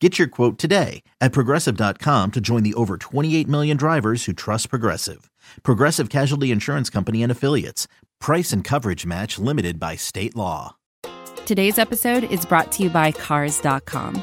Get your quote today at progressive.com to join the over 28 million drivers who trust Progressive. Progressive Casualty Insurance Company and Affiliates. Price and coverage match limited by state law. Today's episode is brought to you by Cars.com.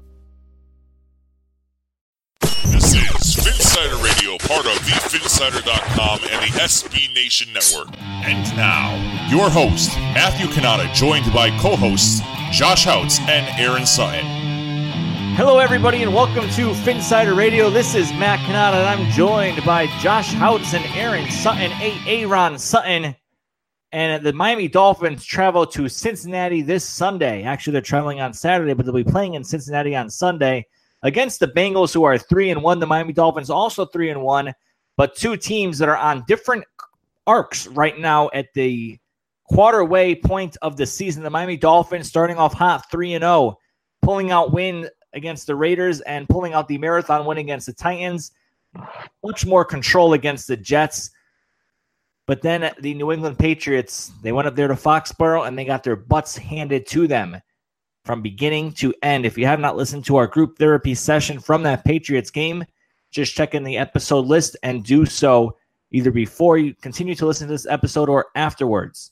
Is Phinsider Radio, part of the Phinsider.com and the SB Nation Network. And now, your host, Matthew Cannata, joined by co-hosts Josh Houtz and Aaron Sutton. Hello, everybody, and welcome to Phinsider Radio. This is Matt Cannata, and I'm joined by Josh Houtz and Aaron Sutton, A. Aaron Sutton. And the Miami Dolphins travel to Cincinnati this Sunday. Actually, they're traveling on Saturday, but they'll be playing in Cincinnati on Sunday against the Bengals, who are three and one. The Miami Dolphins also three and one, but two teams that are on different arcs right now at the quarter way point of the season. The Miami Dolphins starting off hot, three and zero, pulling out win against the Raiders and pulling out the marathon win against the Titans. Much more control against the Jets. But then the New England Patriots, they went up there to Foxborough and they got their butts handed to them from beginning to end. If you have not listened to our group therapy session from that Patriots game, just check in the episode list and do so either before you continue to listen to this episode or afterwards.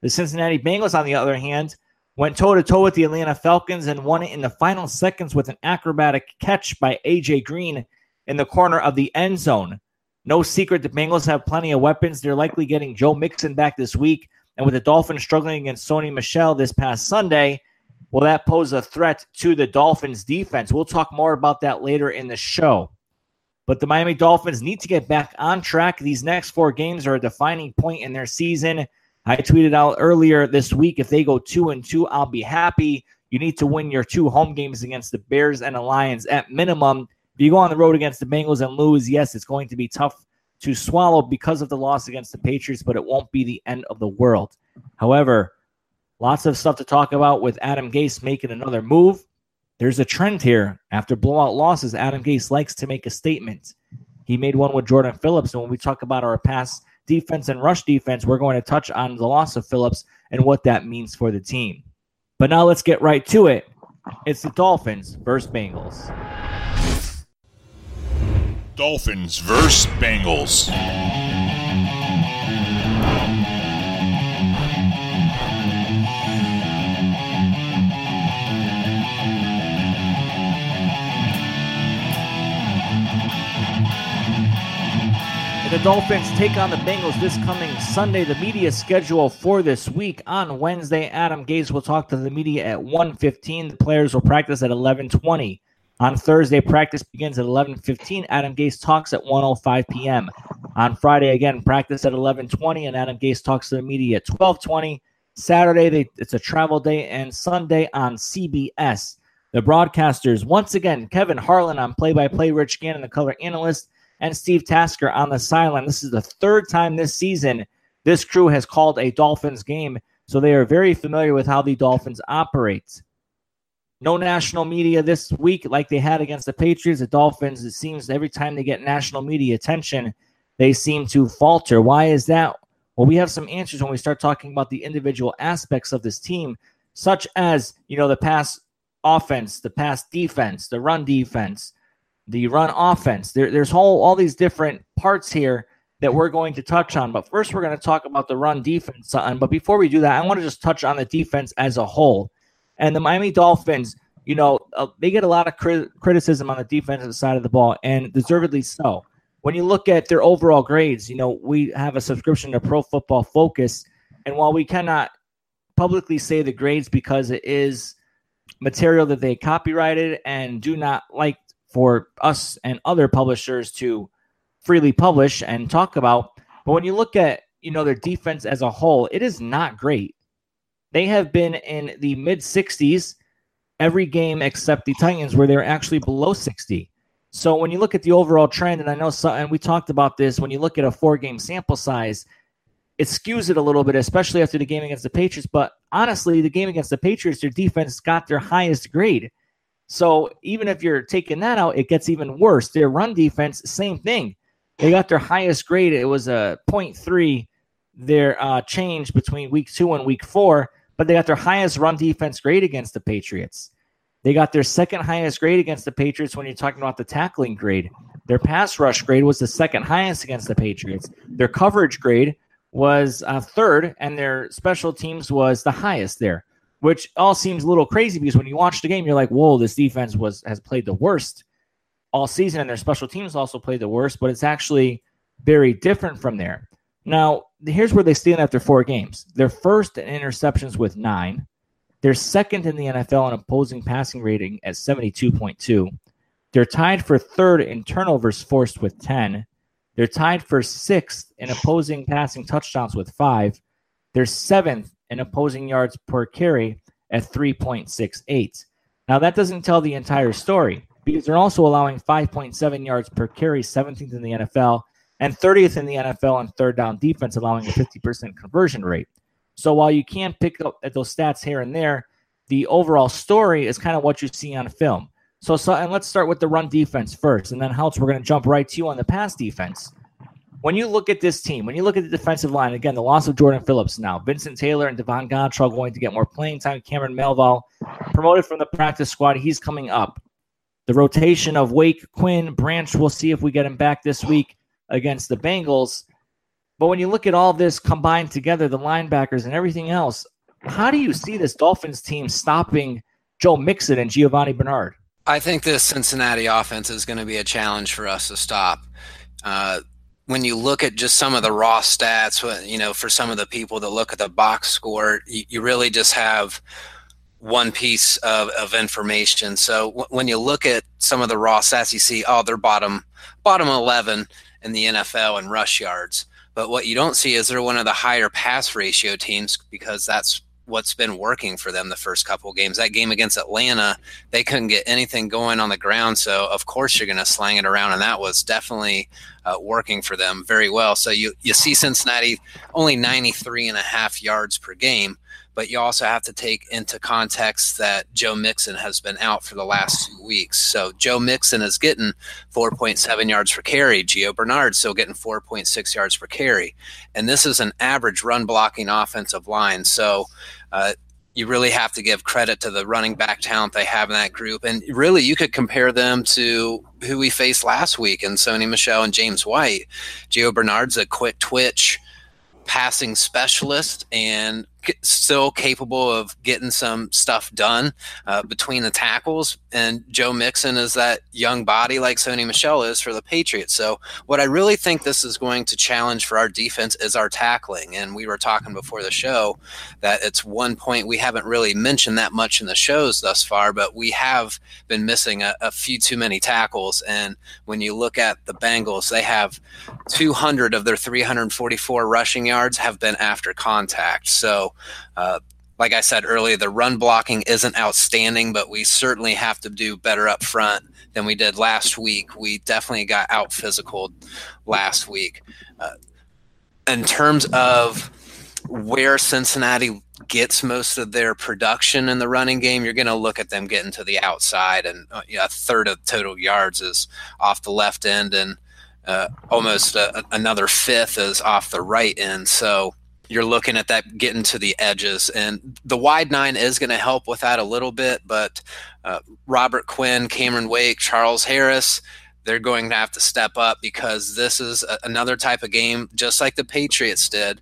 The Cincinnati Bengals, on the other hand, went toe to toe with the Atlanta Falcons and won it in the final seconds with an acrobatic catch by AJ Green in the corner of the end zone. No secret the Bengals have plenty of weapons. They're likely getting Joe Mixon back this week. And with the Dolphins struggling against Sony Michel this past Sunday, will that pose a threat to the Dolphins defense? We'll talk more about that later in the show. But the Miami Dolphins need to get back on track. These next four games are a defining point in their season. I tweeted out earlier this week if they go two and two, I'll be happy. You need to win your two home games against the Bears and the Lions at minimum. If you go on the road against the Bengals and lose, yes, it's going to be tough to swallow because of the loss against the Patriots, but it won't be the end of the world. However, lots of stuff to talk about with Adam Gase making another move. There's a trend here. After blowout losses, Adam Gase likes to make a statement. He made one with Jordan Phillips. And when we talk about our pass defense and rush defense, we're going to touch on the loss of Phillips and what that means for the team. But now let's get right to it. It's the Dolphins versus Bengals. Dolphins versus Bengals. Dolphins take on the Bengals this coming Sunday. The media schedule for this week on Wednesday, Adam Gase will talk to the media at 1:15. The players will practice at 11:20. On Thursday, practice begins at 11:15. Adam Gase talks at 1:05 p.m. On Friday, again, practice at 11:20, and Adam Gase talks to the media at 12:20. Saturday, they, it's a travel day, and Sunday on CBS. The broadcasters, once again, Kevin Harlan on play by play, Rich Gannon, the color analyst, and Steve Tasker on the sideline. This is the third time this season this crew has called a Dolphins game, so they are very familiar with how the Dolphins operate. No national media this week like they had against the Patriots. The Dolphins, it seems every time they get national media attention, they seem to falter. Why is that? Well, we have some answers when we start talking about the individual aspects of this team, such as, you know, the pass offense, the pass defense, the run defense, the run offense. There, there's whole all these different parts here that we're going to touch on. But first, we're going to talk about the run defense. But before we do that, I want to just touch on the defense as a whole. And the Miami Dolphins, you know, uh, they get a lot of crit- criticism on the defensive side of the ball, and deservedly so. When you look at their overall grades, you know, we have a subscription to Pro Football Focus. And while we cannot publicly say the grades because it is material that they copyrighted and do not like for us and other publishers to freely publish and talk about. But when you look at, you know, their defense as a whole, it is not great. They have been in the mid 60s every game except the Titans, where they're actually below 60. So when you look at the overall trend, and I know, so, and we talked about this, when you look at a four game sample size, it skews it a little bit, especially after the game against the Patriots. But honestly, the game against the Patriots, their defense got their highest grade. So even if you're taking that out, it gets even worse. Their run defense, same thing. They got their highest grade. It was a 0.3, their uh, change between week two and week four, but they got their highest run defense grade against the Patriots. They got their second highest grade against the Patriots when you're talking about the tackling grade. Their pass rush grade was the second highest against the Patriots. Their coverage grade was uh, third, and their special teams was the highest there, which all seems a little crazy because when you watch the game, you're like, "Whoa, this defense was has played the worst all season, and their special teams also played the worst, but it's actually very different from there. Now, here's where they stand after four games. They're first in interceptions with nine. They're second in the NFL in opposing passing rating at 72.2. They're tied for third in turnovers forced with 10. They're tied for sixth in opposing passing touchdowns with five. They're seventh in opposing yards per carry at 3.68. Now, that doesn't tell the entire story because they're also allowing 5.7 yards per carry, 17th in the NFL, and 30th in the NFL on third down defense, allowing a 50% conversion rate. So while you can't pick up at those stats here and there, the overall story is kind of what you see on film. So, so and let's start with the run defense first, and then Heltz, we're going to jump right to you on the pass defense. When you look at this team, when you look at the defensive line, again, the loss of Jordan Phillips now, Vincent Taylor and Davon Godchaux going to get more playing time. Cameron Malveaux promoted from the practice squad. He's coming up the rotation of Wake, Quinn, Branch. We'll see if we get him back this week against the Bengals. But when you look at all this combined together, the linebackers and everything else, how do you see this Dolphins team stopping Joe Mixon and Giovanni Bernard? I think this Cincinnati offense is going to be a challenge for us to stop. Uh, when you look at just some of the raw stats, you know, for some of the people that look at the box score, you, you really just have one piece of, of information. So w- when you look at some of the raw stats, you see, oh, they're bottom bottom 11 in the NFL in rush yards. But what you don't see is they're one of the higher pass ratio teams because that's what's been working for them the first couple games. That game against Atlanta, they couldn't get anything going on the ground. So of course you're going to slang it around, and that was definitely uh, working for them very well. So you you see Cincinnati only 93 and a half yards per game but you also have to take into context that Joe Mixon has been out for the last two weeks. So Joe Mixon is getting 4.7 yards per carry. Gio Bernard still getting 4.6 yards per carry. And this is an average run blocking offensive line. So uh, you really have to give credit to the running back talent they have in that group. And really, you could compare them to who we faced last week in Sony Michel and James White. Gio Bernard's a quick twitch passing specialist and still capable of getting some stuff done uh, between the tackles. And Joe Mixon is that young body like Sony Michel is for the Patriots. So, what I really think this is going to challenge for our defense is our tackling. And we were talking before the show that it's one point we haven't really mentioned that much in the shows thus far, but we have been missing a, a few too many tackles. And when you look at the Bengals, they have 200 of their 344 rushing yards have been after contact. So, Uh, like I said earlier, the run blocking isn't outstanding, but we certainly have to do better up front than we did last week. We definitely got out physical last week. Uh, in terms of where Cincinnati gets most of their production in the running game, you're going to look at them getting to the outside, and uh, a third of total yards is off the left end, and uh, almost a, another fifth is off the right end. So you're looking at that getting to the edges, and the wide nine is going to help with that a little bit. But uh, Robert Quinn, Cameron Wake, Charles Harris, they're going to have to step up because this is a, another type of game, just like the Patriots did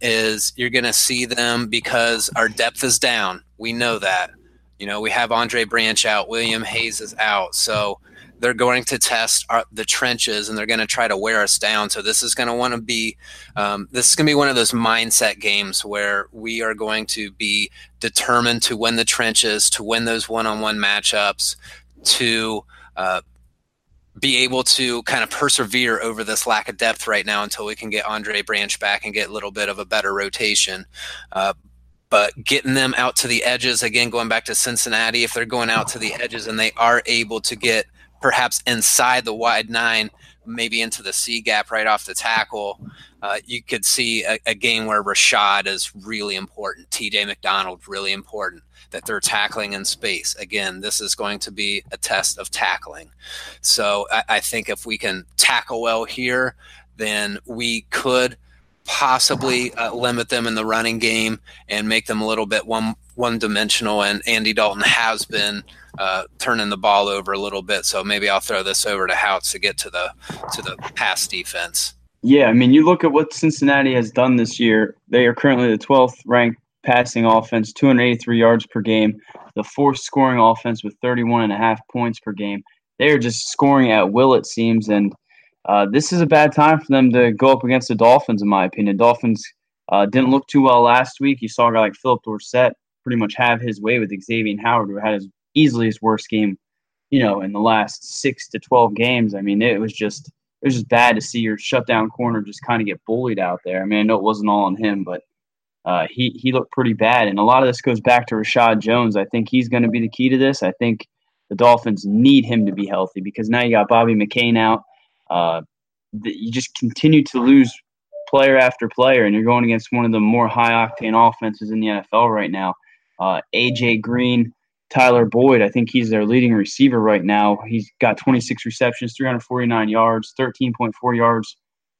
is you're going to see them because our depth is down. We know that. You know, we have Andre Branch out, William Hayes is out. So they're going to test our, the trenches and they're going to try to wear us down. So this is going to want to be, um, this is going to be one of those mindset games where we are going to be determined to win the trenches, to win those one-on-one matchups, to uh, be able to kind of persevere over this lack of depth right now until we can get Andre Branch back and get a little bit of a better rotation. Uh, but getting them out to the edges, again, going back to Cincinnati, if they're going out to the edges and they are able to get perhaps inside the wide nine, maybe into the C gap right off the tackle, uh, you could see a, a, game where Reshad is really important, TJ McDonald really important that they're tackling in space. Again, this is going to be a test of tackling. So I, I think if we can tackle well here, then we could possibly uh, limit them in the running game and make them a little bit one one dimensional. And Andy Dalton has been uh, turning the ball over a little bit, so maybe I'll throw this over to Houtz to get to the to the pass defense. Yeah, I mean, you look at what Cincinnati has done this year. They are currently the 12th ranked passing offense, 283 yards per game, the fourth scoring offense with 31 and a half points per game. They are just scoring at will, it seems, and uh, this is a bad time for them to go up against the Dolphins, in my opinion. Dolphins uh, didn't look too well last week. You saw a guy like Philip Dorsett pretty much have his way with Xavier Howard, who had his easily his worst game, you know, in the last six to twelve games. I mean, it was just it was just bad to see your shutdown corner just kind of get bullied out there. I mean, I know it wasn't all on him, but uh, he he looked pretty bad. And a lot of this goes back to Reshad Jones. I think he's going to be the key to this. I think the Dolphins need him to be healthy because now you got Bobby McCain out. Uh, the, you just continue to lose player after player, and you're going against one of the more high octane offenses in the NFL right now. Uh, AJ Green, Tyler Boyd, I think he's their leading receiver right now. He's got 26 receptions, 349 yards, 13.4 yards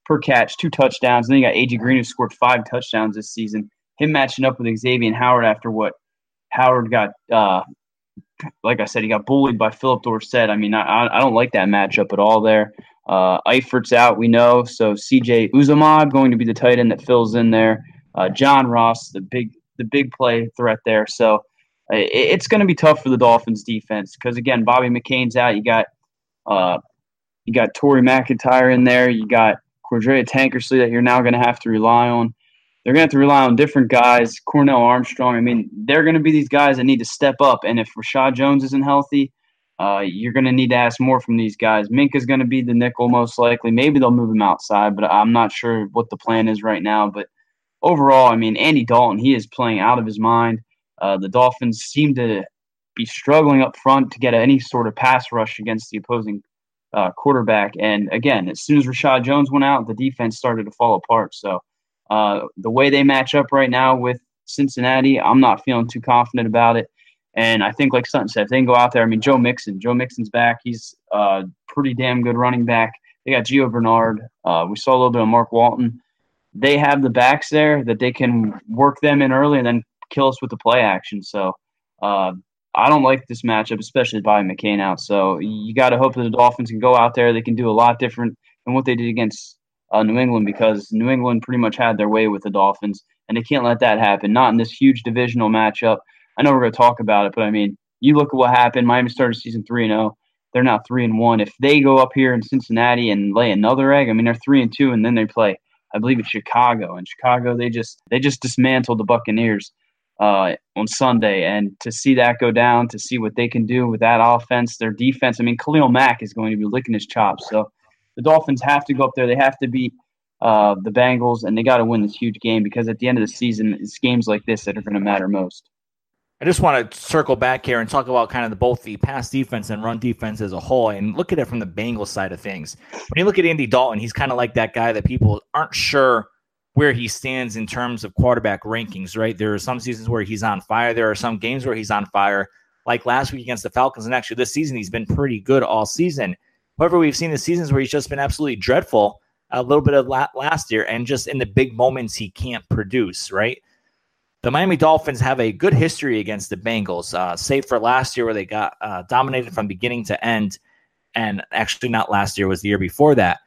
per catch, two touchdowns. And then you got AJ Green who scored five touchdowns this season him matching up with Xavier Howard after what Howard got, uh, like I said, he got bullied by Philip Dorsett. I mean, I, I don't like that matchup at all there. Uh, Eifert's out, we know. So CJ Uzomah going to be the tight end that fills in there. Uh, John Ross, the big the big play threat there. So it's going to be tough for the Dolphins defense because again, Bobby McCain's out. You got uh, you got Torry McTyer in there. You got Cordrea Tankersley that you're now going to have to rely on they're going to have to rely on different guys. Cornell Armstrong. I mean, they're going to be these guys that need to step up. And if Reshad Jones isn't healthy, uh, you're going to need to ask more from these guys. Minkah's going to be the nickel most likely. Maybe they'll move him outside, but I'm not sure what the plan is right now. But overall, I mean, Andy Dalton, he is playing out of his mind. Uh, the Dolphins seem to be struggling up front to get any sort of pass rush against the opposing uh, quarterback. And again, as soon as Reshad Jones went out, the defense started to fall apart. So uh, the way they match up right now with Cincinnati, I'm not feeling too confident about it. And I think, like Sutton said, if they can go out there, I mean, Joe Mixon, Joe Mixon's back. He's a uh, pretty damn good running back. They got Gio Bernard. Uh, we saw a little bit of Mark Walton. They have the backs there that they can work them in early and then kill us with the play action. So uh, I don't like this matchup, especially by McCain out. So you got to hope that the Dolphins can go out there. They can do a lot different than what they did against uh, New England because New England pretty much had their way with the Dolphins, and they can't let that happen. Not in this huge divisional matchup. I know we're going to talk about it, but I mean, you look at what happened. Miami started season three and zero. Oh. They're now three and one. If they go up here in Cincinnati and lay another egg, I mean, they're three and two, and then they play. I believe it's Chicago, and Chicago they just they just dismantled the Buccaneers uh, on Sunday, and to see that go down, to see what they can do with that offense, their defense. I mean, Khalil Mack is going to be licking his chops. So the Dolphins have to go up there. They have to beat uh, the Bengals, and they got to win this huge game because at the end of the season, it's games like this that are going to matter most. I just want to circle back here and talk about kind of the, both the pass defense and run defense as a whole, and look at it from the Bengals side of things. When you look at Andy Dalton, he's kind of like that guy that people aren't sure where he stands in terms of quarterback rankings. Right? There are some seasons where he's on fire. There are some games where he's on fire, like last week against the Falcons, and actually this season he's been pretty good all season. However, we've seen the seasons where he's just been absolutely dreadful. A little bit of last year, and just in the big moments he can't produce. Right? the Miami Dolphins have a good history against the Bengals, uh, save for last year where they got uh, dominated from beginning to end. And actually, not last year, was the year before that.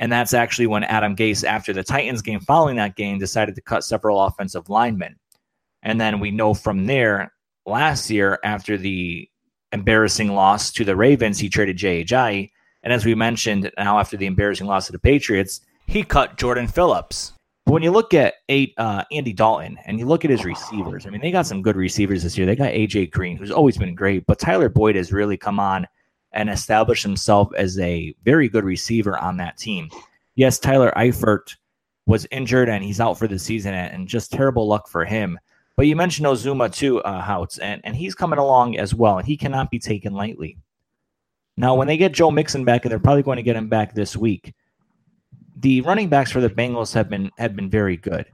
And that's actually when Adam Gase, after the Titans game following that game, decided to cut several offensive linemen. And then we know from there, last year, after the embarrassing loss to the Ravens, he traded Ajayi. And as we mentioned, now after the embarrassing loss to the Patriots, he cut Jordan Phillips. But when you look at eight uh, Andy Dalton and you look at his receivers, I mean, they got some good receivers this year. They got AJ Green, who's always been great, but Tyler Boyd has really come on and established himself as a very good receiver on that team. Yes, Tyler Eifert was injured and he's out for the season, and just terrible luck for him. But you mentioned Uzomah too, uh, Houtz, and, and he's coming along as well, and he cannot be taken lightly. Now, when they get Joe Mixon back, and they're probably going to get him back this week, the running backs for the Bengals have been have been very good.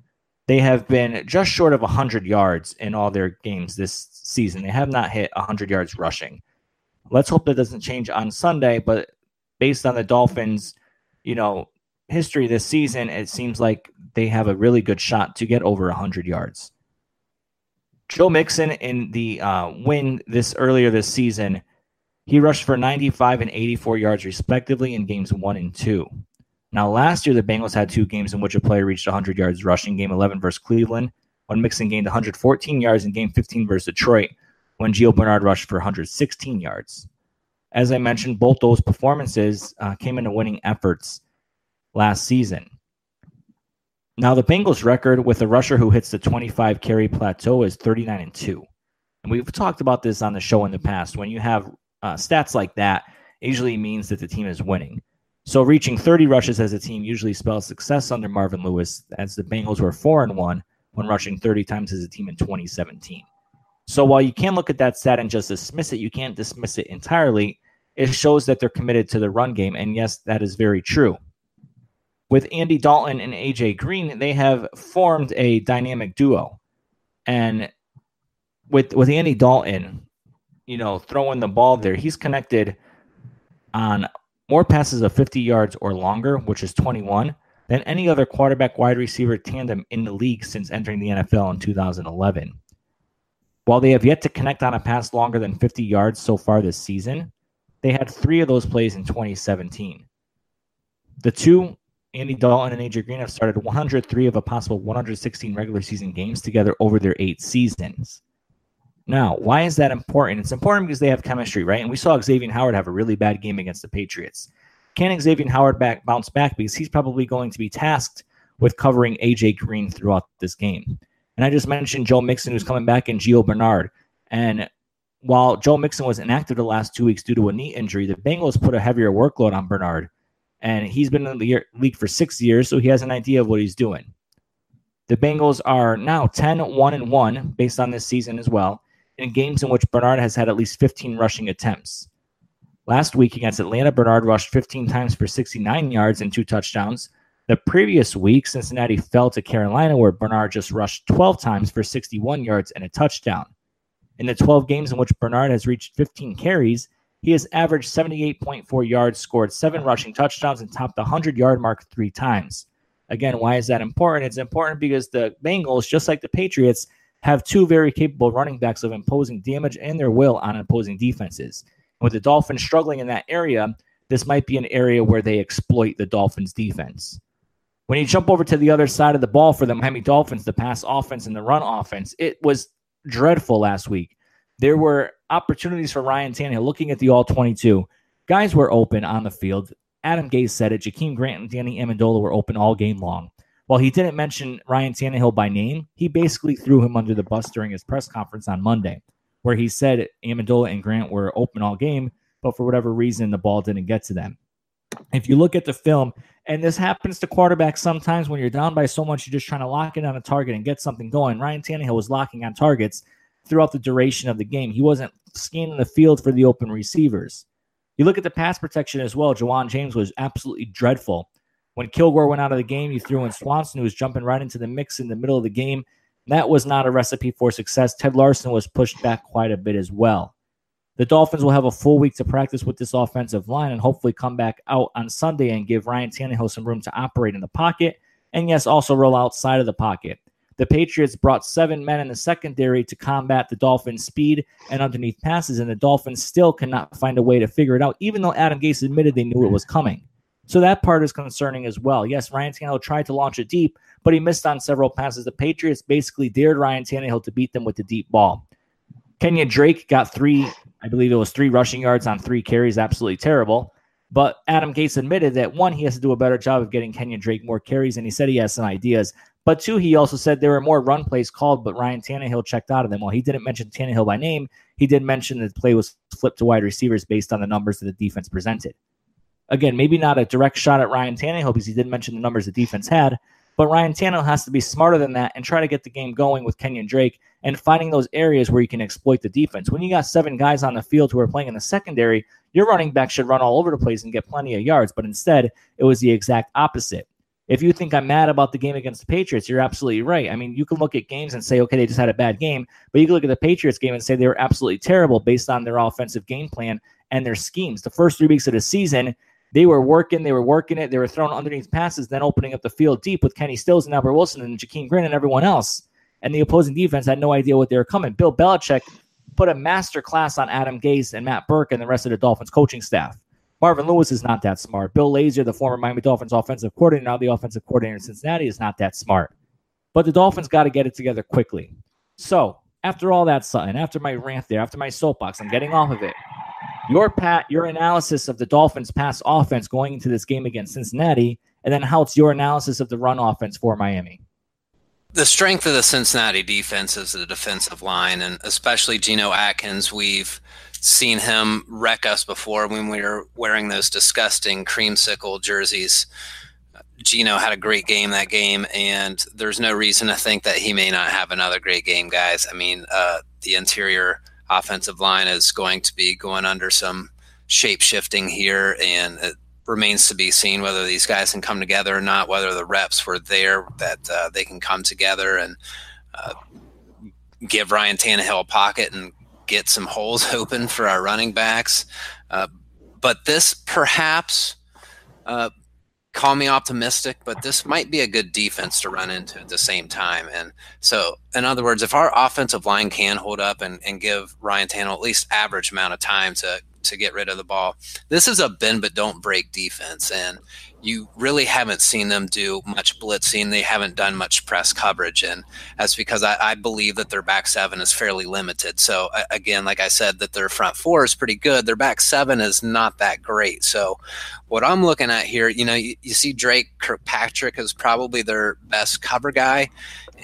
They have been just short of 100 yards in all their games this season. They have not hit 100 yards rushing. Let's hope that doesn't change on Sunday, but based on the Dolphins, you know, history this season, it seems like they have a really good shot to get over 100 yards. Joe Mixon in the uh, win this earlier this season, he rushed for 95 and 84 yards respectively in games one and two. Now, last year, the Bengals had two games in which a player reached 100 yards rushing game 11 versus Cleveland, when Mixon gained 114 yards in game 15 versus Detroit, when Gio Bernard rushed for 116 yards. As I mentioned, both those performances uh, came into winning efforts last season. Now, the Bengals' record with a rusher who hits the 25 carry plateau is 39 and 2. And we've talked about this on the show in the past. When you have uh, stats like that, it usually means that the team is winning. So reaching 30 rushes as a team usually spells success under Marvin Lewis, as the Bengals were four and one when rushing 30 times as a team in 2017. So while you can look at that stat and just dismiss it, you can't dismiss it entirely. It shows that they're committed to the run game, and yes, that is very true. With Andy Dalton and AJ Green, they have formed a dynamic duo, and with with Andy Dalton, you know, throwing the ball there, he's connected on more passes of 50 yards or longer, which is 21, than any other quarterback wide receiver tandem in the league since entering the NFL in 2011. While they have yet to connect on a pass longer than 50 yards so far this season, they had three of those plays in 2017. The two, Andy Dalton and AJ Green, have started 103 of a possible 116 regular season games together over their eight seasons. Now, why is that important? It's important because they have chemistry, right? And we saw Xavier Howard have a really bad game against the Patriots. Can Xavier Howard back bounce back because he's probably going to be tasked with covering AJ Green throughout this game? And I just mentioned Joe Mixon, who's coming back, and Gio Bernard. And while Joe Mixon was inactive the last two weeks due to a knee injury, the Bengals put a heavier workload on Bernard. And he's been in the league for six years, so he has an idea of what he's doing. The Bengals are now 10 1 and 1 based on this season as well in games in which Bernard has had at least 15 rushing attempts. Last week against Atlanta, Bernard rushed 15 times for 69 yards and two touchdowns. The previous week, Cincinnati fell to Carolina, where Bernard just rushed 12 times for 61 yards and a touchdown. In the 12 games in which Bernard has reached 15 carries, he has averaged 78.4 yards, scored seven rushing touchdowns, and topped the 100 yard mark three times. Again, why is that important? It's important because the Bengals, just like the Patriots, have two very capable running backs of imposing damage and their will on opposing defenses. with the Dolphins struggling in that area, this might be an area where they exploit the Dolphins defense. When you jump over to the other side of the ball for the Miami Dolphins, the pass offense and the run offense, it was dreadful last week. There were opportunities for Ryan Tannehill looking at the all 22. Guys were open on the field. Adam Gase said it. Jakeem Grant and Danny Amendola were open all game long. While he didn't mention Ryan Tannehill by name, he basically threw him under the bus during his press conference on Monday, where he said Amendola and Grant were open all game, but for whatever reason, the ball didn't get to them. If you look at the film, and this happens to quarterbacks sometimes when you're down by so much, you're just trying to lock in on a target and get something going. Ryan Tannehill was locking on targets throughout the duration of the game. He wasn't scanning the field for the open receivers. You look at the pass protection as well. Ja'Wuan James was absolutely dreadful. When Kilgore went out of the game, you threw in Swanson, who was jumping right into the mix in the middle of the game. That was not a recipe for success. Ted Larsen was pushed back quite a bit as well. The Dolphins will have a full week to practice with this offensive line and hopefully come back out on Sunday and give Ryan Tannehill some room to operate in the pocket and, yes, also roll outside of the pocket. The Patriots brought seven men in the secondary to combat the Dolphins' speed and underneath passes, and the Dolphins still cannot find a way to figure it out, even though Adam Gase admitted they knew it was coming. So that part is concerning as well. Yes, Ryan Tannehill tried to launch it deep, but he missed on several passes. The Patriots basically dared Ryan Tannehill to beat them with the deep ball. Kenyan Drake got three, I believe it was three rushing yards on three carries, absolutely terrible. But Adam Gase admitted that one, he has to do a better job of getting Kenyan Drake more carries, and he said he has some ideas. But two, he also said there were more run plays called, but Ryan Tannehill checked out of them. While he didn't mention Tannehill by name, he did mention that the play was flipped to wide receivers based on the numbers that the defense presented. Again, maybe not a direct shot at Ryan Tannehill because he did mention the numbers the defense had, but Ryan Tannehill has to be smarter than that and try to get the game going with Kenyan Drake and finding those areas where you can exploit the defense. When you got seven guys on the field who are playing in the secondary, your running back should run all over the place and get plenty of yards. But instead, it was the exact opposite. If you think I'm mad about the game against the Patriots, you're absolutely right. I mean, you can look at games and say, okay, they just had a bad game, but you can look at the Patriots game and say they were absolutely terrible based on their offensive game plan and their schemes. The first three weeks of the season, they were working, they were working it, they were throwing underneath passes, then opening up the field deep with Kenny Stills and Albert Wilson and Jakeem Grant and everyone else. And the opposing defense had no idea what they were coming. Bill Belichick put a master class on Adam Gase and Matt Burke and the rest of the Dolphins coaching staff. Marvin Lewis is not that smart. Bill Lazor, the former Miami Dolphins offensive coordinator, now the offensive coordinator in Cincinnati, is not that smart. But the Dolphins got to get it together quickly. So, after all that, Sutton, after my rant there, after my soapbox, I'm getting off of it. Your pat, your analysis of the Dolphins' pass offense going into this game against Cincinnati, and then how it's your analysis of the run offense for Miami. The strength of the Cincinnati defense is the defensive line, and especially Geno Atkins. We've seen him wreck us before when we were wearing those disgusting creamsicle jerseys. Geno had a great game that game, and there's no reason to think that he may not have another great game, guys. I mean, uh, the interior offensive line is going to be going under some shape shifting here, and it remains to be seen whether these guys can come together or not. Whether the reps were there that uh, they can come together and uh, give Ryan Tannehill a pocket and get some holes open for our running backs. Uh, but this perhaps uh, call me optimistic, but this might be a good defense to run into at the same time. And so, in other words, if our offensive line can hold up and, and give Ryan Tannehill at least average amount of time to to get rid of the ball, this is a bend but don't break defense. And you really haven't seen them do much blitzing. They haven't done much press coverage, and that's because I, I believe that their back seven is fairly limited. So again, like I said, that their front four is pretty good. Their back seven is not that great. So what I'm looking at here, you know, you, you see Dre Kirkpatrick is probably their best cover guy,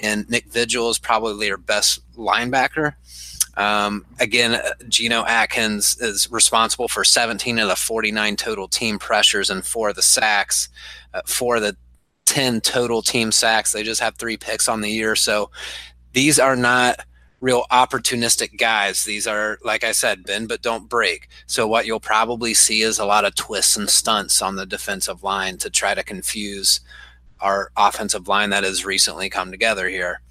and Nick Vigil is probably their best linebacker. Um, again, uh, Geno Atkins is responsible for 17 of the 49 total team pressures and four of the sacks, uh, four of the 10 total team sacks. They just have three picks on the year. So these are not real opportunistic guys. These are, like I said, bend but don't break. So what you'll probably see is a lot of twists and stunts on the defensive line to try to confuse our offensive line that has recently come together here.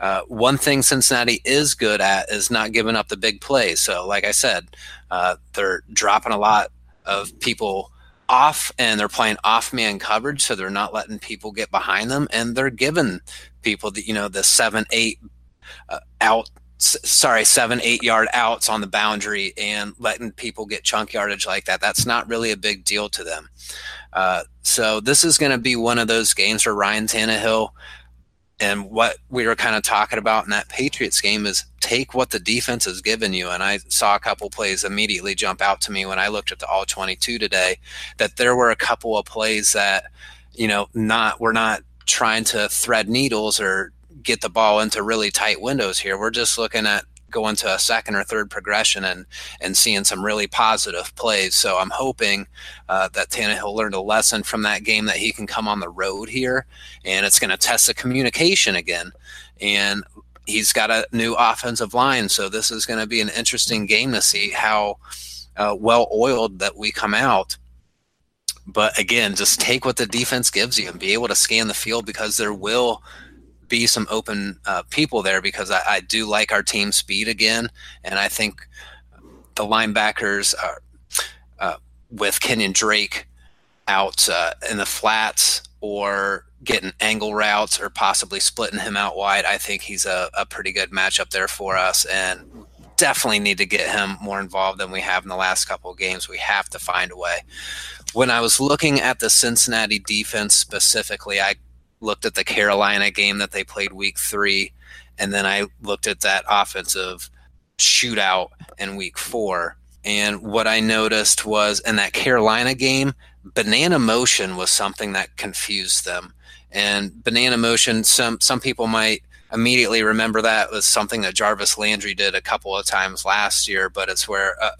Uh, one thing Cincinnati is good at is not giving up the big plays. So, like I said, uh, they're dropping a lot of people off and they're playing off man coverage. So they're not letting people get behind them and they're giving people the, you know, the seven, eight uh, out, sorry, seven, eight yard outs on the boundary and letting people get chunk yardage like that. That's not really a big deal to them. Uh, so this is going to be one of those games where Ryan Tannehill and what we were kind of talking about in that Patriots game is take what the defense has given you. And I saw a couple plays immediately jump out to me when I looked at the all 22 today that there were a couple of plays that, you know, not, we're not trying to thread needles or get the ball into really tight windows here. We're just looking at going to a second or third progression and and seeing some really positive plays. So I'm hoping uh, that Tannehill learned a lesson from that game that he can come on the road here, and it's going to test the communication again. And he's got a new offensive line, so this is going to be an interesting game to see how uh, well oiled that we come out. But again, just take what the defense gives you and be able to scan the field because there will be some open uh, people there because I, I, do like our team speed again, and I think the linebackers are uh, with Kenyan Drake out uh, in the flats or getting angle routes or possibly splitting him out wide. I think he's a, a pretty good matchup there for us, and definitely need to get him more involved than we have in the last couple of games. We have to find a way. When I was looking at the Cincinnati defense specifically, I looked at the Carolina game that they played week three, and then I looked at that offensive shootout in week four. And what I noticed was in that Carolina game, banana motion was something that confused them. And banana motion, some some people might immediately remember that was something that Jarvis Landry did a couple of times last year, but it's where uh,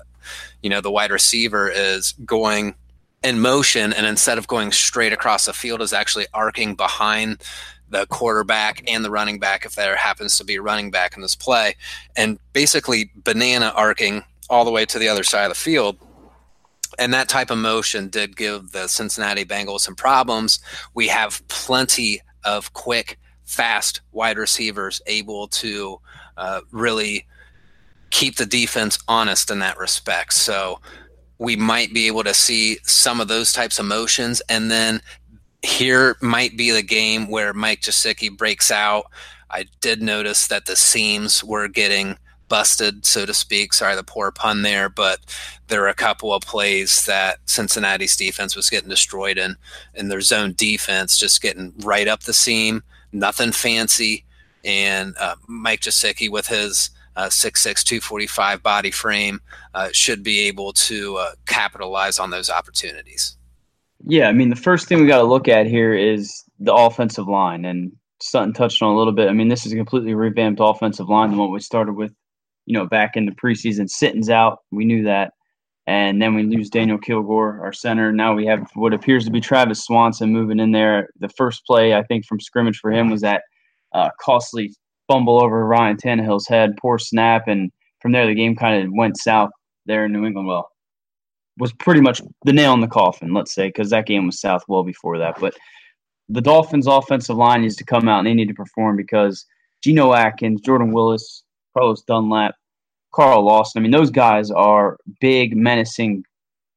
you know the wide receiver is going in motion and instead of going straight across the field is actually arcing behind the quarterback and the running back if there happens to be a running back in this play and basically banana arcing all the way to the other side of the field and that type of motion did give the Cincinnati Bengals some problems. We have plenty of quick, fast wide receivers able to uh, really keep the defense honest in that respect. So we might be able to see some of those types of motions. And then here might be the game where Mike Gesicki breaks out. I did notice that the seams were getting busted, so to speak. Sorry, the poor pun there, but there were a couple of plays that Cincinnati's defense was getting destroyed in, in their zone defense, just getting right up the seam, nothing fancy. And uh, Mike Gesicki with his uh, 6'6", 245 body frame uh, should be able to uh, capitalize on those opportunities. Yeah, I mean, the first thing we got to look at here is the offensive line, and Sutton touched on a little bit. I mean, this is a completely revamped offensive line than what we started with, you know, back in the preseason. Sitton's out, we knew that, and then we lose Daniel Kilgore, our center. Now we have what appears to be Travis Swanson moving in there. The first play, I think, from scrimmage for him was that uh, costly fumble over Ryan Tannehill's head, poor snap, and from there the game kind of went south there in New England. Well, was pretty much the nail in the coffin, let's say, because that game was south well before that. But the Dolphins' offensive line needs to come out and they need to perform because Geno Atkins, Jordan Willis, Carlos Dunlap, Carl Lawson. I mean, those guys are big, menacing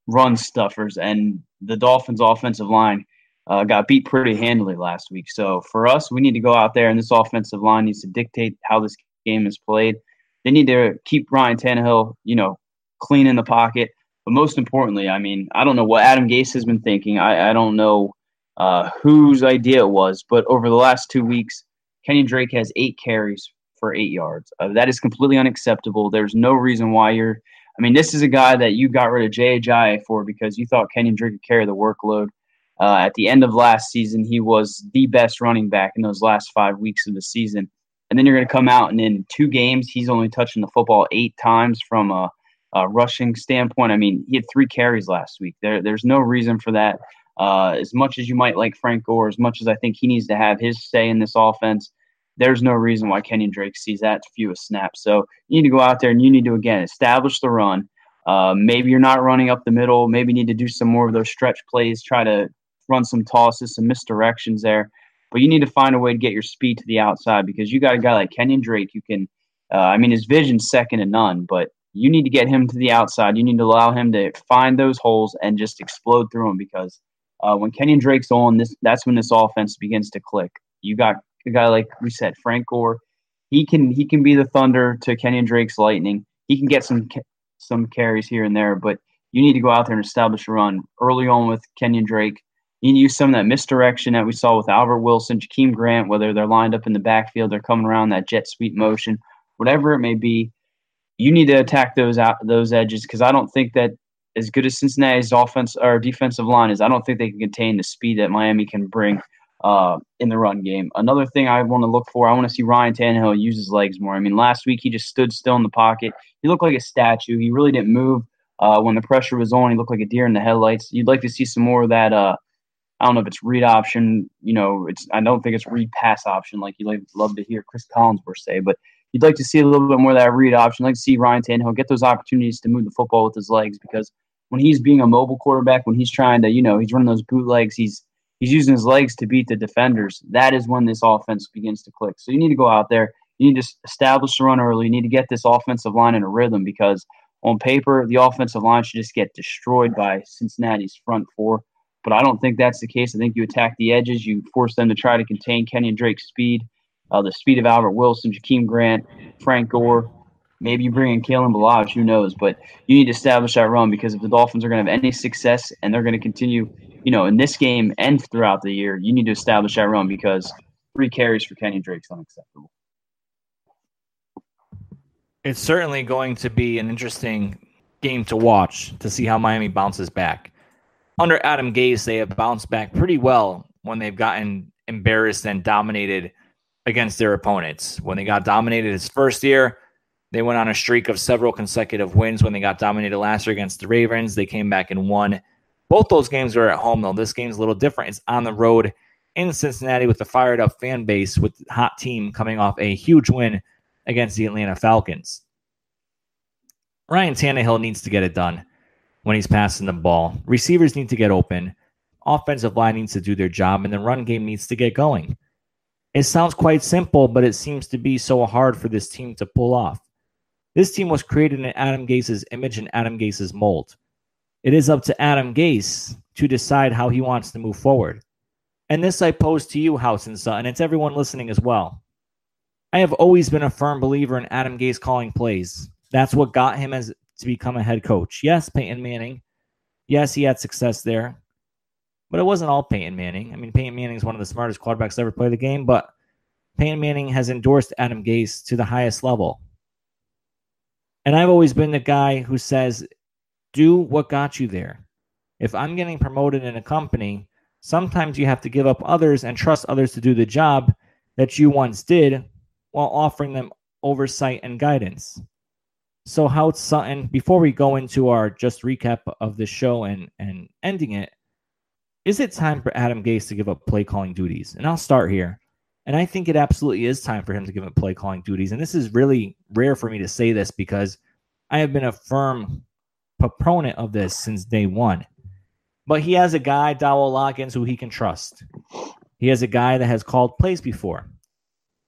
run stuffers, and the Dolphins' offensive line uh, got beat pretty handily last week. So for us, we need to go out there, and this offensive line needs to dictate how this game is played. They need to keep Ryan Tannehill, you know, clean in the pocket. But most importantly, I mean, I don't know what Adam Gase has been thinking. I, I don't know uh, whose idea it was, but over the last two weeks, Kenny Drake has eight carries for eight yards. Uh, that is completely unacceptable. There's no reason why you're. I mean, this is a guy that you got rid of Jay Ajayi for because you thought Kenny Drake could carry the workload. Uh, at the end of last season, he was the best running back in those last five weeks of the season. And then you're going to come out and in two games, he's only touching the football eight times from a, a rushing standpoint. I mean, he had three carries last week. There, there's no reason for that. Uh, as much as you might like Frank Gore, as much as I think he needs to have his say in this offense, there's no reason why Kenyan Drake sees that few a snap. So you need to go out there and you need to again establish the run. Uh, maybe you're not running up the middle. Maybe you need to do some more of those stretch plays. Try to run some tosses, some misdirections there. But you need to find a way to get your speed to the outside because you got a guy like Kenyan Drake who can. Uh, I mean, his vision's second to none, but you need to get him to the outside. You need to allow him to find those holes and just explode through them because uh, when Kenyan Drake's on, this that's when this offense begins to click. You got a guy like we said, Frank Gore. He can he can be the thunder to Kenyan Drake's lightning. He can get some some carries here and there, but you need to go out there and establish a run early on with Kenyan Drake. You use some of that misdirection that we saw with Albert Wilson, Jakeem Grant, whether they're lined up in the backfield, they're coming around that jet sweep motion, whatever it may be. You need to attack those out those edges because I don't think that as good as Cincinnati's offense or defensive line is, I don't think they can contain the speed that Miami can bring uh, in the run game. Another thing I want to look for, I want to see Ryan Tannehill use his legs more. I mean, last week he just stood still in the pocket. He looked like a statue. He really didn't move uh, when the pressure was on. He looked like a deer in the headlights. You'd like to see some more of that. Uh, I don't know if it's read option. You know, it's I don't think it's read pass option like you like love to hear Chris Collinsworth say, but you'd like to see a little bit more of that read option. Like to see Ryan Tannehill get those opportunities to move the football with his legs because when he's being a mobile quarterback, when he's trying to, you know, he's running those bootlegs, he's he's using his legs to beat the defenders. That is when this offense begins to click. So you need to go out there. You need to establish the run early. You need to get this offensive line in a rhythm because on paper, the offensive line should just get destroyed by Cincinnati's front four. But I don't think that's the case. I think you attack the edges. You force them to try to contain Kenyan Drake's speed, uh, the speed of Albert Wilson, Jakeem Grant, Frank Gore. Maybe you bring in Kalen Ballage, who knows? But you need to establish that run because if the Dolphins are going to have any success and they're going to continue you know, in this game and throughout the year, you need to establish that run because three carries for Kenny Drake's unacceptable. It's certainly going to be an interesting game to watch to see how Miami bounces back. Under Adam Gase, they have bounced back pretty well when they've gotten embarrassed and dominated against their opponents. When they got dominated his first year, they went on a streak of several consecutive wins. When they got dominated last year against the Ravens, they came back and won both those games are at home, though. This game's a little different. It's on the road in Cincinnati with a fired up fan base, with hot team coming off a huge win against the Atlanta Falcons. Ryan Tannehill needs to get it done when he's passing the ball. Receivers need to get open. Offensive line needs to do their job, and the run game needs to get going. It sounds quite simple, but it seems to be so hard for this team to pull off. This team was created in Adam Gase's image and Adam Gase's mold. It is up to Adam Gase to decide how he wants to move forward. And this I pose to you, Houtz and Sutton. And it's everyone listening as well. I have always been a firm believer in Adam Gase calling plays. That's what got him as to become a head coach. Yes, Peyton Manning. Yes, he had success there. But it wasn't all Peyton Manning. I mean, Peyton Manning is one of the smartest quarterbacks to ever play the game, but Peyton Manning has endorsed Adam Gase to the highest level. And I've always been the guy who says do what got you there. If I'm getting promoted in a company, sometimes you have to give up others and trust others to do the job that you once did while offering them oversight and guidance. So, how Sutton, before we go into our just recap of the show and, and ending it, is it time for Adam Gase to give up play calling duties? And I'll start here. And I think it absolutely is time for him to give up play calling duties. And this is really rare for me to say this because I have been a firm proponent of this since day one. But he has a guy, Dowell Loggains, who he can trust. He has a guy that has called plays before.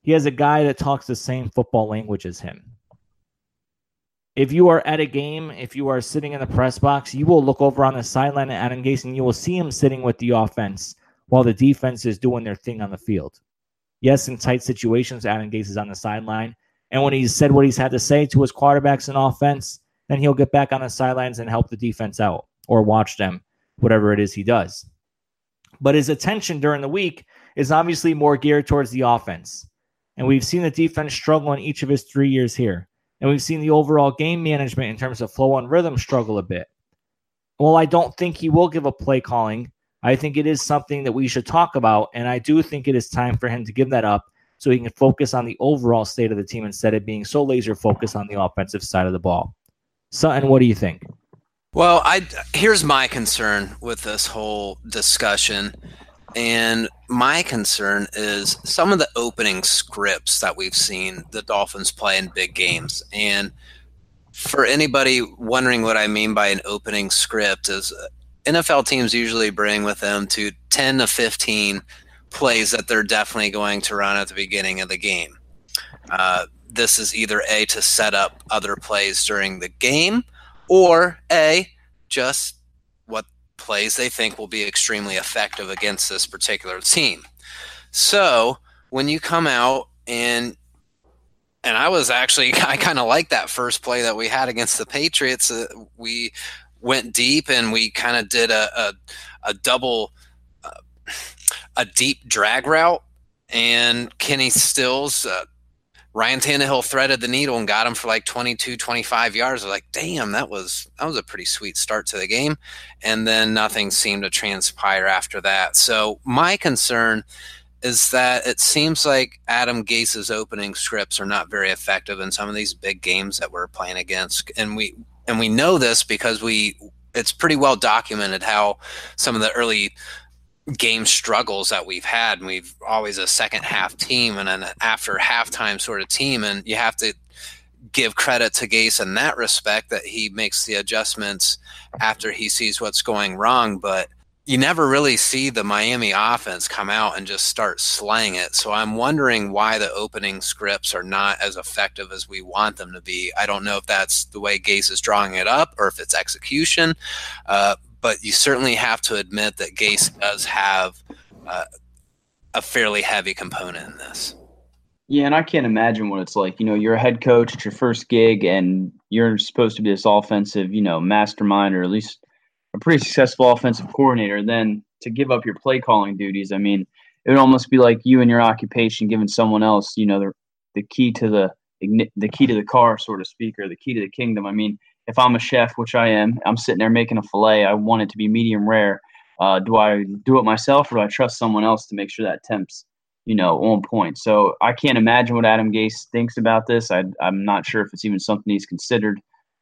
He has a guy that talks the same football language as him. If you are at a game, if you are sitting in the press box, you will look over on the sideline at Adam Gase and you will see him sitting with the offense while the defense is doing their thing on the field. Yes, in tight situations, Adam Gase is on the sideline. And when he's said what he's had to say to his quarterbacks and offense, then he'll get back on the sidelines and help the defense out or watch them, whatever it is he does. But his attention during the week is obviously more geared towards the offense. And we've seen the defense struggle in each of his three years here. And we've seen the overall game management in terms of flow and rhythm struggle a bit. Well, I don't think he will give a play calling. I think it is something that we should talk about. And I do think it is time for him to give that up so he can focus on the overall state of the team instead of being so laser focused on the offensive side of the ball. Sutton, what do you think? Well, I here's my concern with this whole discussion. And my concern is some of the opening scripts that we've seen the Dolphins play in big games. And for anybody wondering what I mean by an opening script is uh, NFL teams usually bring with them to 10 to 15 plays that they're definitely going to run at the beginning of the game. Uh, this is either A, to set up other plays during the game, or A, just plays they think will be extremely effective against this particular team. So when you come out and and I was actually I kind of like that first play that we had against the Patriots. Uh, we went deep and we kind of did a a, a double uh, a deep drag route, and Kenny Stills uh, Ryan Tannehill threaded the needle and got him for like 22, 25 yards. I was like, damn, that was that was a pretty sweet start to the game. And then nothing seemed to transpire after that. So my concern is that it seems like Adam Gase's opening scripts are not very effective in some of these big games that we're playing against. And we and we know this because we it's pretty well documented how some of the early game struggles that we've had. And we've always a second half team and an after halftime sort of team. And you have to give credit to Gase in that respect that he makes the adjustments after he sees what's going wrong. But you never really see the Miami offense come out and just start slaying it. So I'm wondering why the opening scripts are not as effective as we want them to be. I don't know if that's the way Gase is drawing it up or if it's execution. Uh, but you certainly have to admit that Gase does have uh, a fairly heavy component in this. Yeah, and I can't imagine what it's like. You know, you're a head coach, it's your first gig, and you're supposed to be this offensive, you know, mastermind or at least a pretty successful offensive coordinator. Then to give up your play calling duties, I mean, it would almost be like you and your occupation giving someone else, you know, the the key to the the key to the car, so to speak, or the key to the kingdom. I mean, if I'm a chef, which I am, I'm sitting there making a fillet. I want it to be medium rare. Uh, do I do it myself, or do I trust someone else to make sure that temp's, you know, on point? So I can't imagine what Adam Gase thinks about this. I, am not sure if it's even something he's considered,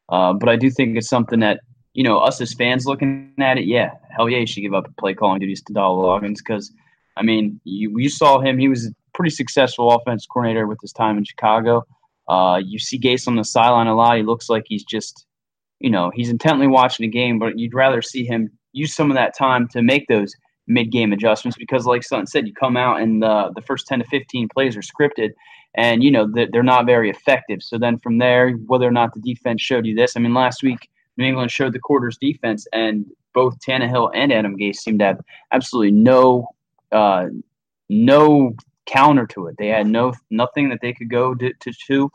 uh, but I do think it's something that you know us as fans looking at it. Yeah, hell yeah, you should give up play calling duties to Dowell Loggains because, I mean, you you saw him. He was a pretty successful offense coordinator with his time in Chicago. Uh, you see Gase on the sideline a lot. He looks like he's just you know, he's intently watching the game, but you'd rather see him use some of that time to make those mid-game adjustments because, like Sutton said, you come out and the the first ten to fifteen plays are scripted, and you know they're not very effective. So then from there, whether or not the defense showed you this, I mean, last week New England showed the quarters defense, and both Tannehill and Adam Gase seemed to have absolutely no uh, no counter to it. They had no nothing that they could go to to to,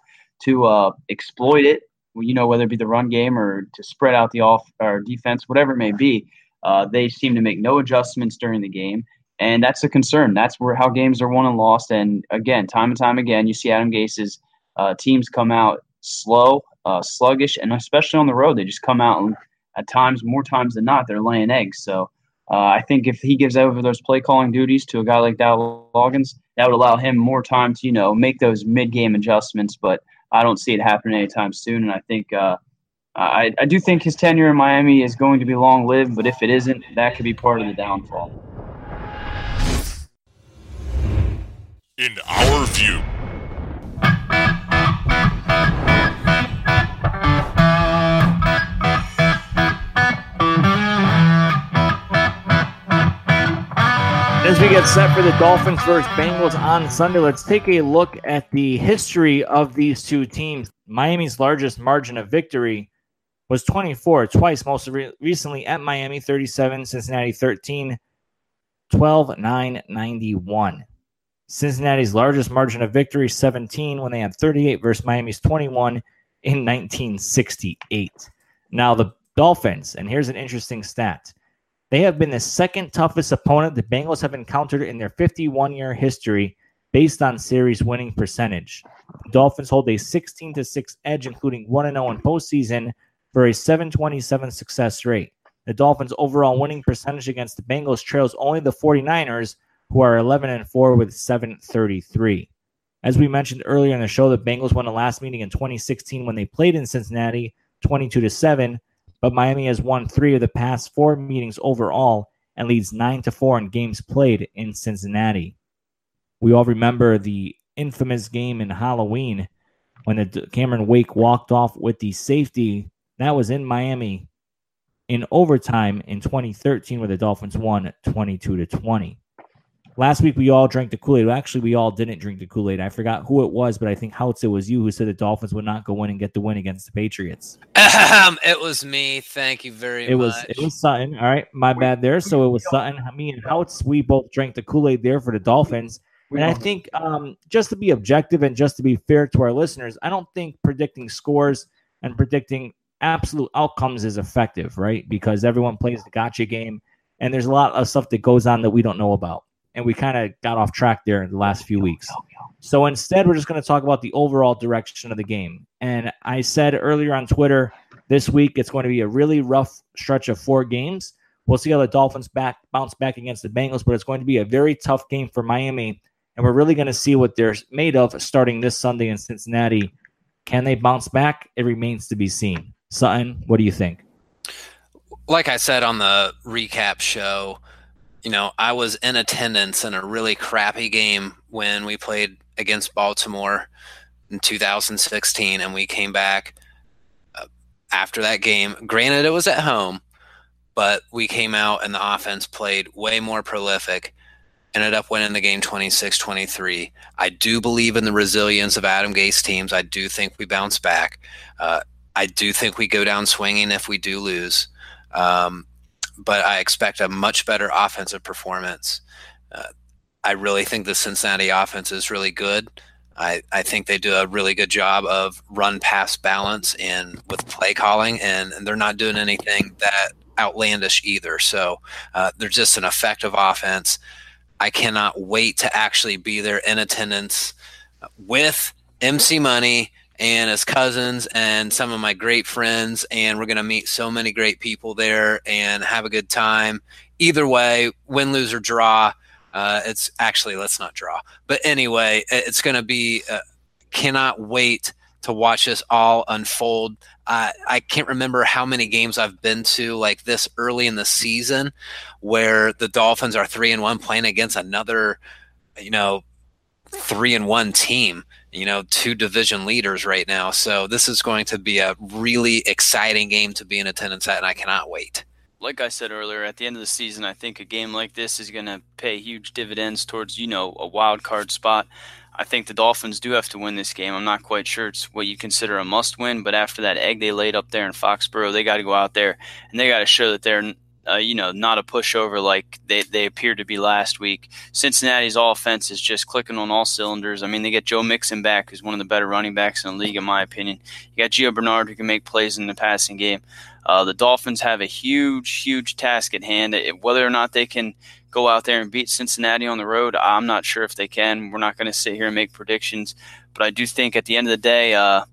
to uh, exploit it you know, whether it be the run game or to spread out the off or defense, whatever it may be, uh, they seem to make no adjustments during the game. And that's a concern. That's where how games are won and lost. And again, time and time again, you see Adam Gase's uh, teams come out slow, uh, sluggish, and especially on the road, they just come out and at times, more times than not, they're laying eggs. So uh, I think if he gives over those play calling duties to a guy like Dowell Loggains, that would allow him more time to you know make those mid game adjustments. But I don't see it happening anytime soon. And I think uh, I, I do think his tenure in Miami is going to be long lived, but if it isn't, that could be part of the downfall. In our view. Get set for the Dolphins versus Bengals on Sunday, let's take a look at the history of these two teams. Miami's largest margin of victory was 24, twice, most re- recently at Miami 37, Cincinnati 13, 12, 9, 91. Cincinnati's largest margin of victory 17 when they had 38 versus Miami's 21 in 1968. Now the Dolphins, and here's an interesting stat. They have been the second toughest opponent the Bengals have encountered in their 51 year history based on series winning percentage. The Dolphins hold a 16 to 6 edge, including 1 0 in postseason, for a 727 success rate. The Dolphins' overall winning percentage against the Bengals trails only the 49ers, who are 11 and 4 with 733. As we mentioned earlier in the show, the Bengals won the last meeting in 2016 when they played in Cincinnati 22 to 7 but Miami has won three of the past four meetings overall and leads nine to four in games played in Cincinnati. We all remember the infamous game in Halloween when the Cameron Wake walked off with the safety. That was in Miami in overtime in 2013, where the Dolphins won 22 to 20. Last week we all drank the Kool Aid. Well, actually, we all didn't drink the Kool Aid. I forgot who it was, but I think Houtz, it was you who said the Dolphins would not go in and get the win against the Patriots. it was me. Thank you very it much. Was, it was Sutton. All right, my bad there. So it was Sutton. Me and Houtz, we both drank the Kool Aid there for the Dolphins. And I think um, just to be objective and just to be fair to our listeners, I don't think predicting scores and predicting absolute outcomes is effective, right? Because everyone plays the gotcha game, and there's a lot of stuff that goes on that we don't know about. And we kind of got off track there in the last few weeks. So instead, we're just going to talk about the overall direction of the game. And I said earlier on Twitter this week it's going to be a really rough stretch of four games. We'll see how the Dolphins back bounce back against the Bengals, but it's going to be a very tough game for Miami, and we're really going to see what they're made of starting this Sunday in Cincinnati. Can they bounce back? It remains to be seen. Sutton, what do you think? Like I said on the recap show, you know, I was in attendance in a really crappy game when we played against Baltimore in 2016, and we came back uh, after that game. Granted, it was at home, but we came out and the offense played way more prolific. Ended up winning the game 26 23. I do believe in the resilience of Adam Gase teams. I do think we bounce back. Uh, I do think we go down swinging if we do lose. Um, but I expect a much better offensive performance. Uh, I really think the Cincinnati offense is really good. I, I think they do a really good job of run pass balance and with play calling, and, and they're not doing anything that outlandish either. So uh, they're just an effective offense. I cannot wait to actually be there in attendance with MC Money and his cousins and some of my great friends. And we're going to meet so many great people there and have a good time. Either way, win, lose, or draw, uh, it's actually, let's not draw. But anyway, it's going to be, uh, cannot wait to watch this all unfold. I can't remember how many games I've been to like this early in the season where the Dolphins are three and one playing against another, you know, three and one team you know, two division leaders right now. So this is going to be a really exciting game to be in attendance at, and I cannot wait. Like I said earlier, at the end of the season, I think a game like this is going to pay huge dividends towards, you know, a wild card spot. I think the Dolphins do have to win this game. I'm not quite sure it's what you consider a must win, but after that egg they laid up there in Foxborough, they got to go out there and they got to show that they're uh, you know, not a pushover like they, they appeared to be last week. Cincinnati's offense is just clicking on all cylinders. I mean, they get Joe Mixon back, who's one of the better running backs in the league, in my opinion. You got Gio Bernard, who can make plays in the passing game. Uh, the Dolphins have a huge, huge task at hand. Whether or not they can go out there and beat Cincinnati on the road, I'm not sure if they can. We're not going to sit here and make predictions, but I do think at the end of the day, uh,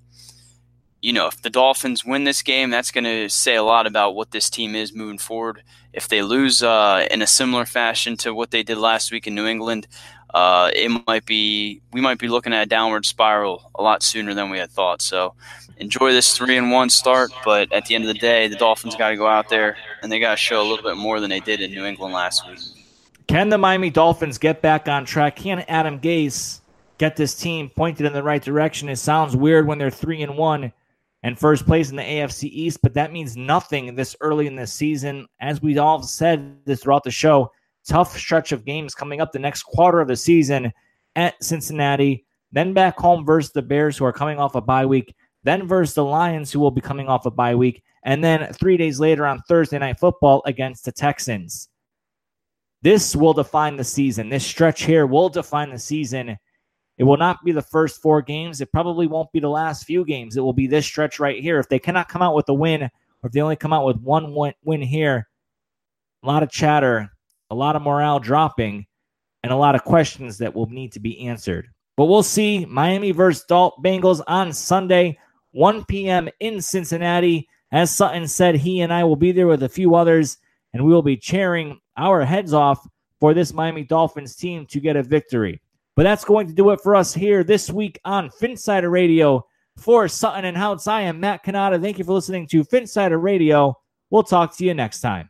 you know, if the Dolphins win this game, that's going to say a lot about what this team is moving forward. If they lose uh, in a similar fashion to what they did last week in New England, uh, it might be we might be looking at a downward spiral a lot sooner than we had thought. So enjoy this three and one start, but at the end of the day, the Dolphins got to go out there and they got to show a little bit more than they did in New England last week. Can the Miami Dolphins get back on track? Can Adam Gase get this team pointed in the right direction? It sounds weird when they're three and one and first place in the AFC East, but that means nothing this early in the season. As we all said this throughout the show, tough stretch of games coming up the next quarter of the season at Cincinnati, then back home versus the Bears, who are coming off a bye week, then versus the Lions, who will be coming off a bye week, and then three days later on Thursday Night Football against the Texans. This will define the season. This stretch here will define the season it will not be the first four games. It probably won't be the last few games. It will be this stretch right here. If they cannot come out with a win, or if they only come out with one win here, a lot of chatter, a lot of morale dropping, and a lot of questions that will need to be answered. But we'll see. Miami versus Dalt Bengals on Sunday, 1 p.m. in Cincinnati. As Sutton said, he and I will be there with a few others, and we will be cheering our heads off for this Miami Dolphins team to get a victory. But that's going to do it for us here this week on Phinsider Radio. For Sutton and Houtz, I am Matt Cannata. Thank you for listening to Phinsider Radio. We'll talk to you next time.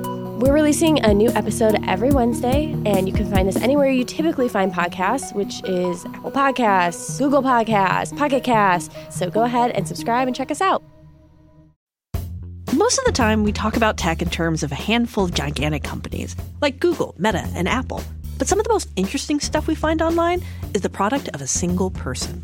We're releasing a new episode every Wednesday, and you can find us anywhere you typically find podcasts, which is Apple Podcasts, Google Podcasts, Pocket Casts. So go ahead and subscribe and check us out. Most of the time, we talk about tech in terms of a handful of gigantic companies like Google, Meta, and Apple. But some of the most interesting stuff we find online is the product of a single person.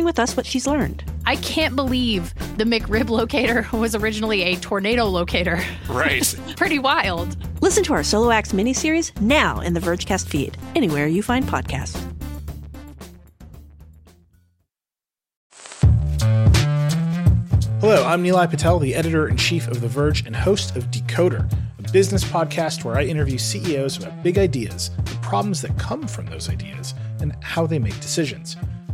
with us what she's learned. I can't believe the McRib locator was originally a tornado locator. Right. Pretty wild. Listen to our Solo Acts miniseries now in the Vergecast feed, anywhere you find podcasts. Hello, I'm Nilay Patel, the editor in chief of The Verge and host of Decoder, a business podcast where I interview CEOs about big ideas, the problems that come from those ideas, and how they make decisions.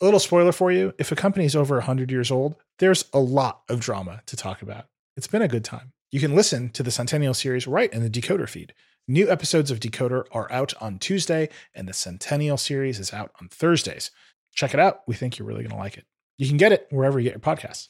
A little spoiler for you if a company is over 100 years old, there's a lot of drama to talk about. It's been a good time. You can listen to the Centennial series right in the Decoder feed. New episodes of Decoder are out on Tuesday, and the Centennial series is out on Thursdays. Check it out. We think you're really going to like it. You can get it wherever you get your podcasts.